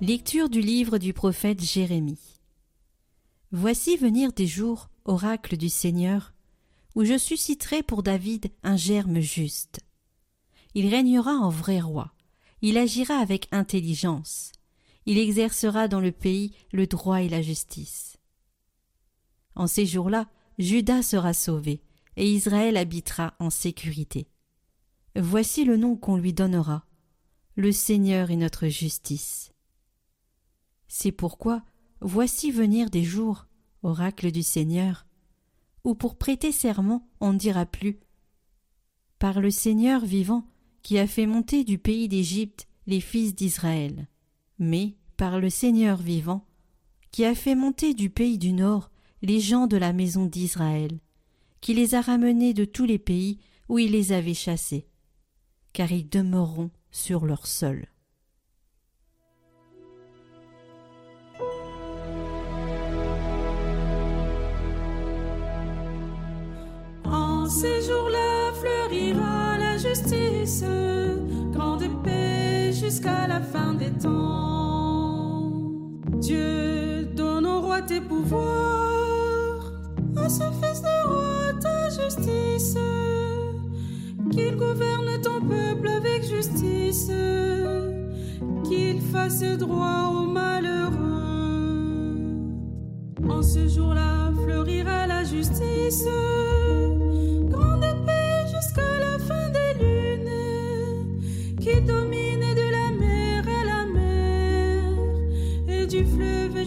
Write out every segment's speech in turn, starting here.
Lecture du livre du prophète Jérémie. Voici venir des jours, oracle du Seigneur, où je susciterai pour David un germe juste. Il régnera en vrai roi, il agira avec intelligence, il exercera dans le pays le droit et la justice. En ces jours-là, Judas sera sauvé, et Israël habitera en sécurité. Voici le nom qu'on lui donnera. Le Seigneur est notre justice. C'est pourquoi voici venir des jours, oracle du Seigneur, où pour prêter serment on ne dira plus Par le Seigneur vivant, qui a fait monter du pays d'Égypte les fils d'Israël, mais par le Seigneur vivant, qui a fait monter du pays du nord les gens de la maison d'Israël, qui les a ramenés de tous les pays où il les avait chassés, car ils demeureront sur leur sol. En ces jours-là fleurira la justice, grande paix jusqu'à la fin des temps. Dieu donne au roi tes pouvoirs, à ce fils de roi ta justice, qu'il gouverne ton peuple avec justice, qu'il fasse droit aux malheureux. En ce jour-là fleurira la justice,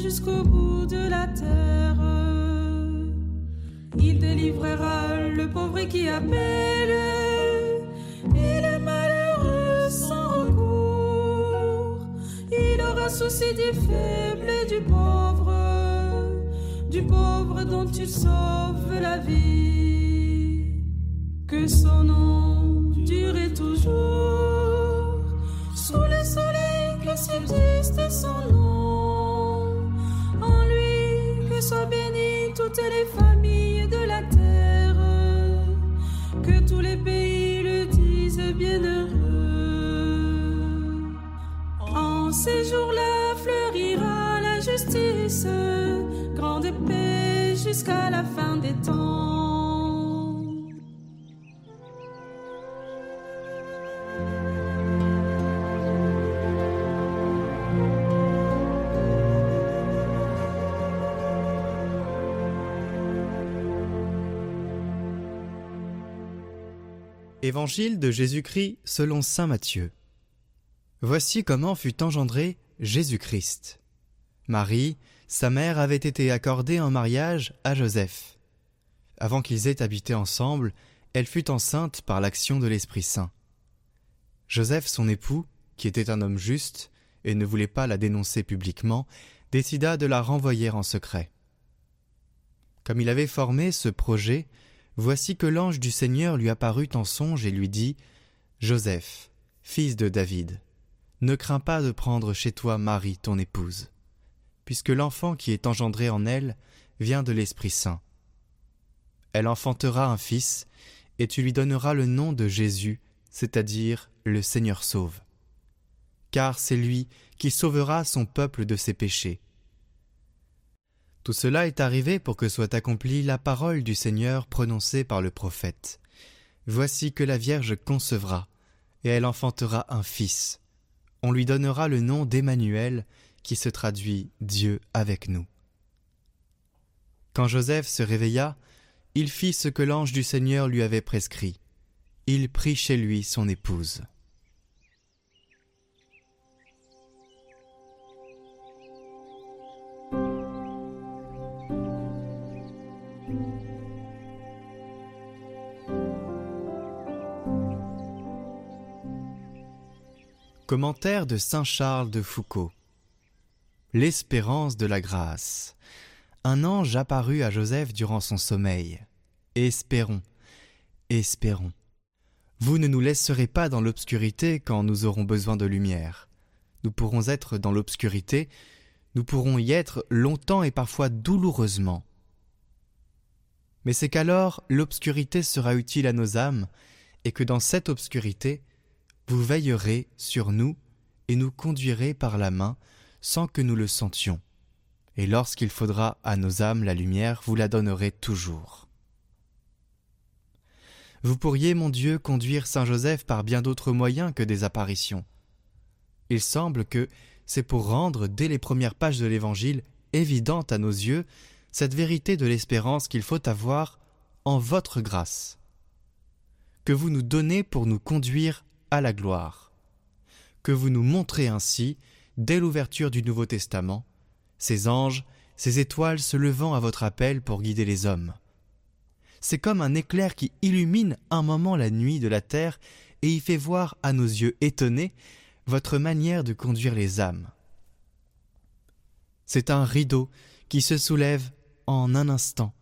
jusqu'au bout de la terre. Il délivrera le pauvre qui appelle et le malheureux sans recours. Il aura souci des faibles et du pauvre, du pauvre dont tu sauves la vie. Que son nom dure toujours, soient bénies toutes les familles de la terre, que tous les pays le disent bienheureux. En ces jours-là fleurira la justice, grande paix jusqu'à la fin des temps. Évangile de Jésus-Christ selon Saint Matthieu. Voici comment fut engendré Jésus-Christ. Marie, sa mère, avait été accordée en mariage à Joseph. Avant qu'ils aient habité ensemble, elle fut enceinte par l'action de l'Esprit Saint. Joseph, son époux, qui était un homme juste et ne voulait pas la dénoncer publiquement, décida de la renvoyer en secret. Comme il avait formé ce projet, voici que l'ange du Seigneur lui apparut en songe et lui dit Joseph, fils de David, ne crains pas de prendre chez toi Marie, ton épouse, puisque l'enfant qui est engendré en elle vient de l'Esprit Saint. Elle enfantera un fils, et tu lui donneras le nom de Jésus, c'est-à-dire le Seigneur sauve. Car c'est lui qui sauvera son peuple de ses péchés. Tout cela est arrivé pour que soit accomplie la parole du Seigneur prononcée par le prophète. Voici que la Vierge concevra, et elle enfantera un fils. On lui donnera le nom d'Emmanuel, qui se traduit Dieu avec nous. Quand Joseph se réveilla, il fit ce que l'ange du Seigneur lui avait prescrit. Il prit chez lui son épouse. Commentaire de Saint Charles de Foucault. L'espérance de la grâce. Un ange apparut à Joseph durant son sommeil. Espérons, espérons. Vous ne nous laisserez pas dans l'obscurité quand nous aurons besoin de lumière. Nous pourrons être dans l'obscurité, nous pourrons y être longtemps et parfois douloureusement. Mais c'est qu'alors l'obscurité sera utile à nos âmes, et que dans cette obscurité, vous veillerez sur nous et nous conduirez par la main sans que nous le sentions. Et lorsqu'il faudra à nos âmes la lumière, vous la donnerez toujours. Vous pourriez, mon Dieu, conduire Saint Joseph par bien d'autres moyens que des apparitions. Il semble que c'est pour rendre, dès les premières pages de l'Évangile, évidente à nos yeux cette vérité de l'espérance qu'il faut avoir en votre grâce, que vous nous donnez pour nous conduire à la gloire, que vous nous montrez ainsi, dès l'ouverture du Nouveau Testament, ces anges, ces étoiles se levant à votre appel pour guider les hommes. C'est comme un éclair qui illumine un moment la nuit de la terre et y fait voir à nos yeux étonnés votre manière de conduire les âmes. C'est un rideau qui se soulève en un instant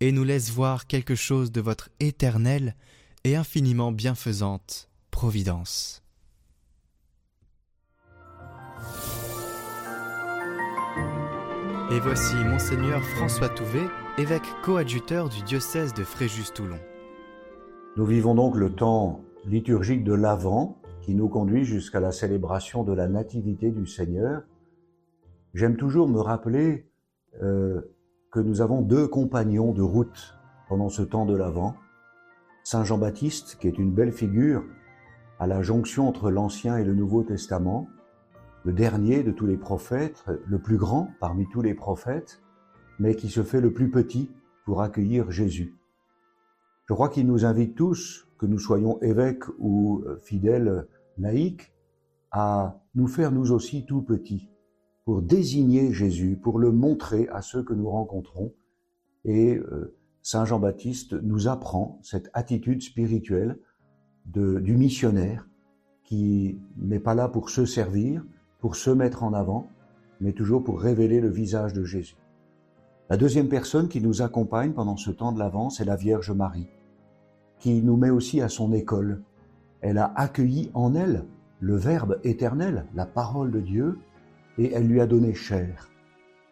et nous laisse voir quelque chose de votre éternelle et infiniment bienfaisante providence. Et voici monseigneur François Touvet, évêque coadjuteur du diocèse de Fréjus-Toulon. Nous vivons donc le temps liturgique de l'Avent qui nous conduit jusqu'à la célébration de la Nativité du Seigneur. J'aime toujours me rappeler euh, que nous avons deux compagnons de route pendant ce temps de l'Avent. Saint Jean-Baptiste, qui est une belle figure à la jonction entre l'Ancien et le Nouveau Testament, le dernier de tous les prophètes, le plus grand parmi tous les prophètes, mais qui se fait le plus petit pour accueillir Jésus. Je crois qu'il nous invite tous, que nous soyons évêques ou fidèles laïcs, à nous faire nous aussi tout petits, pour désigner Jésus, pour le montrer à ceux que nous rencontrons. Et euh, Saint Jean-Baptiste nous apprend cette attitude spirituelle du missionnaire qui n'est pas là pour se servir, pour se mettre en avant, mais toujours pour révéler le visage de Jésus. La deuxième personne qui nous accompagne pendant ce temps de l'Avent, c'est la Vierge Marie, qui nous met aussi à son école. Elle a accueilli en elle le Verbe éternel, la parole de Dieu, et elle lui a donné chair.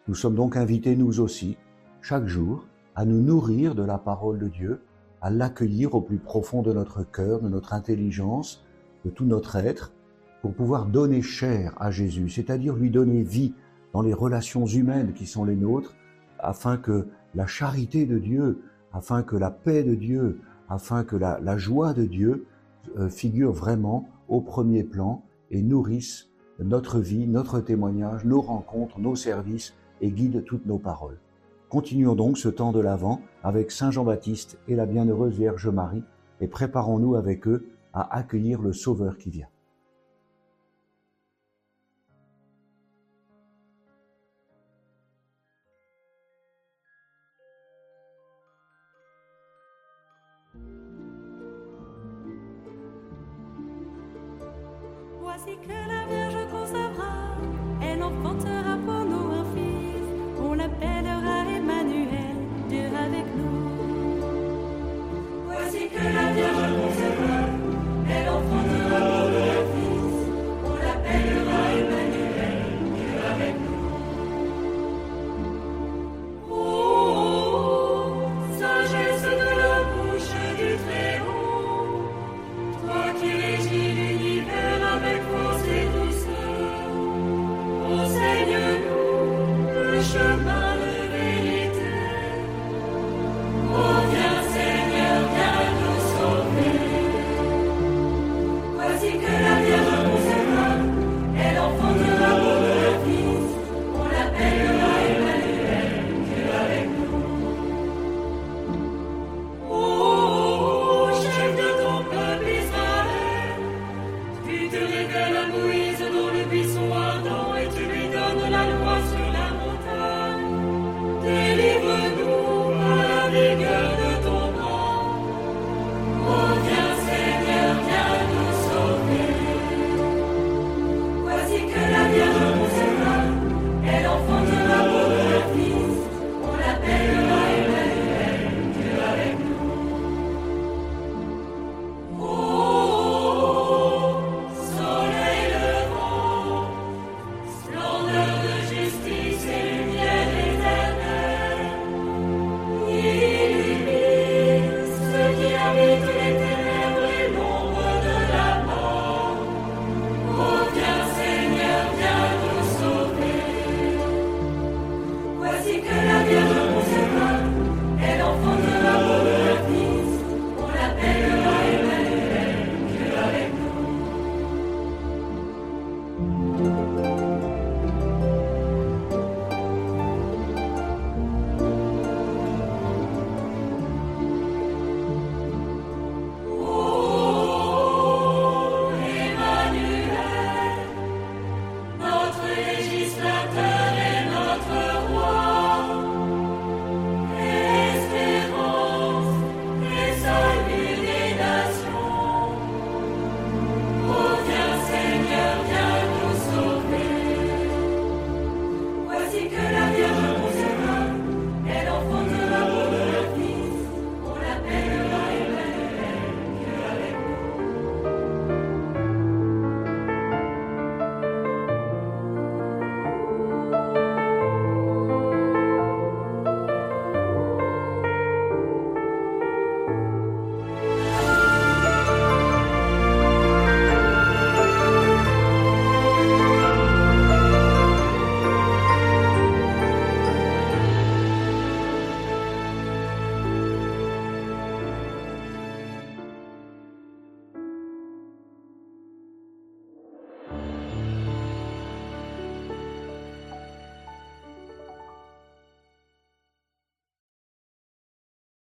Nous sommes donc invités, nous aussi, chaque jour, à nous nourrir de la parole de Dieu, à l'accueillir au plus profond de notre cœur, de notre intelligence, de tout notre être, pour pouvoir donner chair à Jésus, c'est-à-dire lui donner vie dans les relations humaines qui sont les nôtres, afin que la charité de Dieu, afin que la paix de Dieu, afin que la, joie de Dieu euh, figure vraiment au premier plan et nourrisse notre vie, notre témoignage, nos rencontres, nos services et guide toutes nos paroles. Continuons donc ce temps de l'Avent avec Saint Jean-Baptiste et la bienheureuse Vierge Marie et préparons-nous avec eux à accueillir le Sauveur qui vient.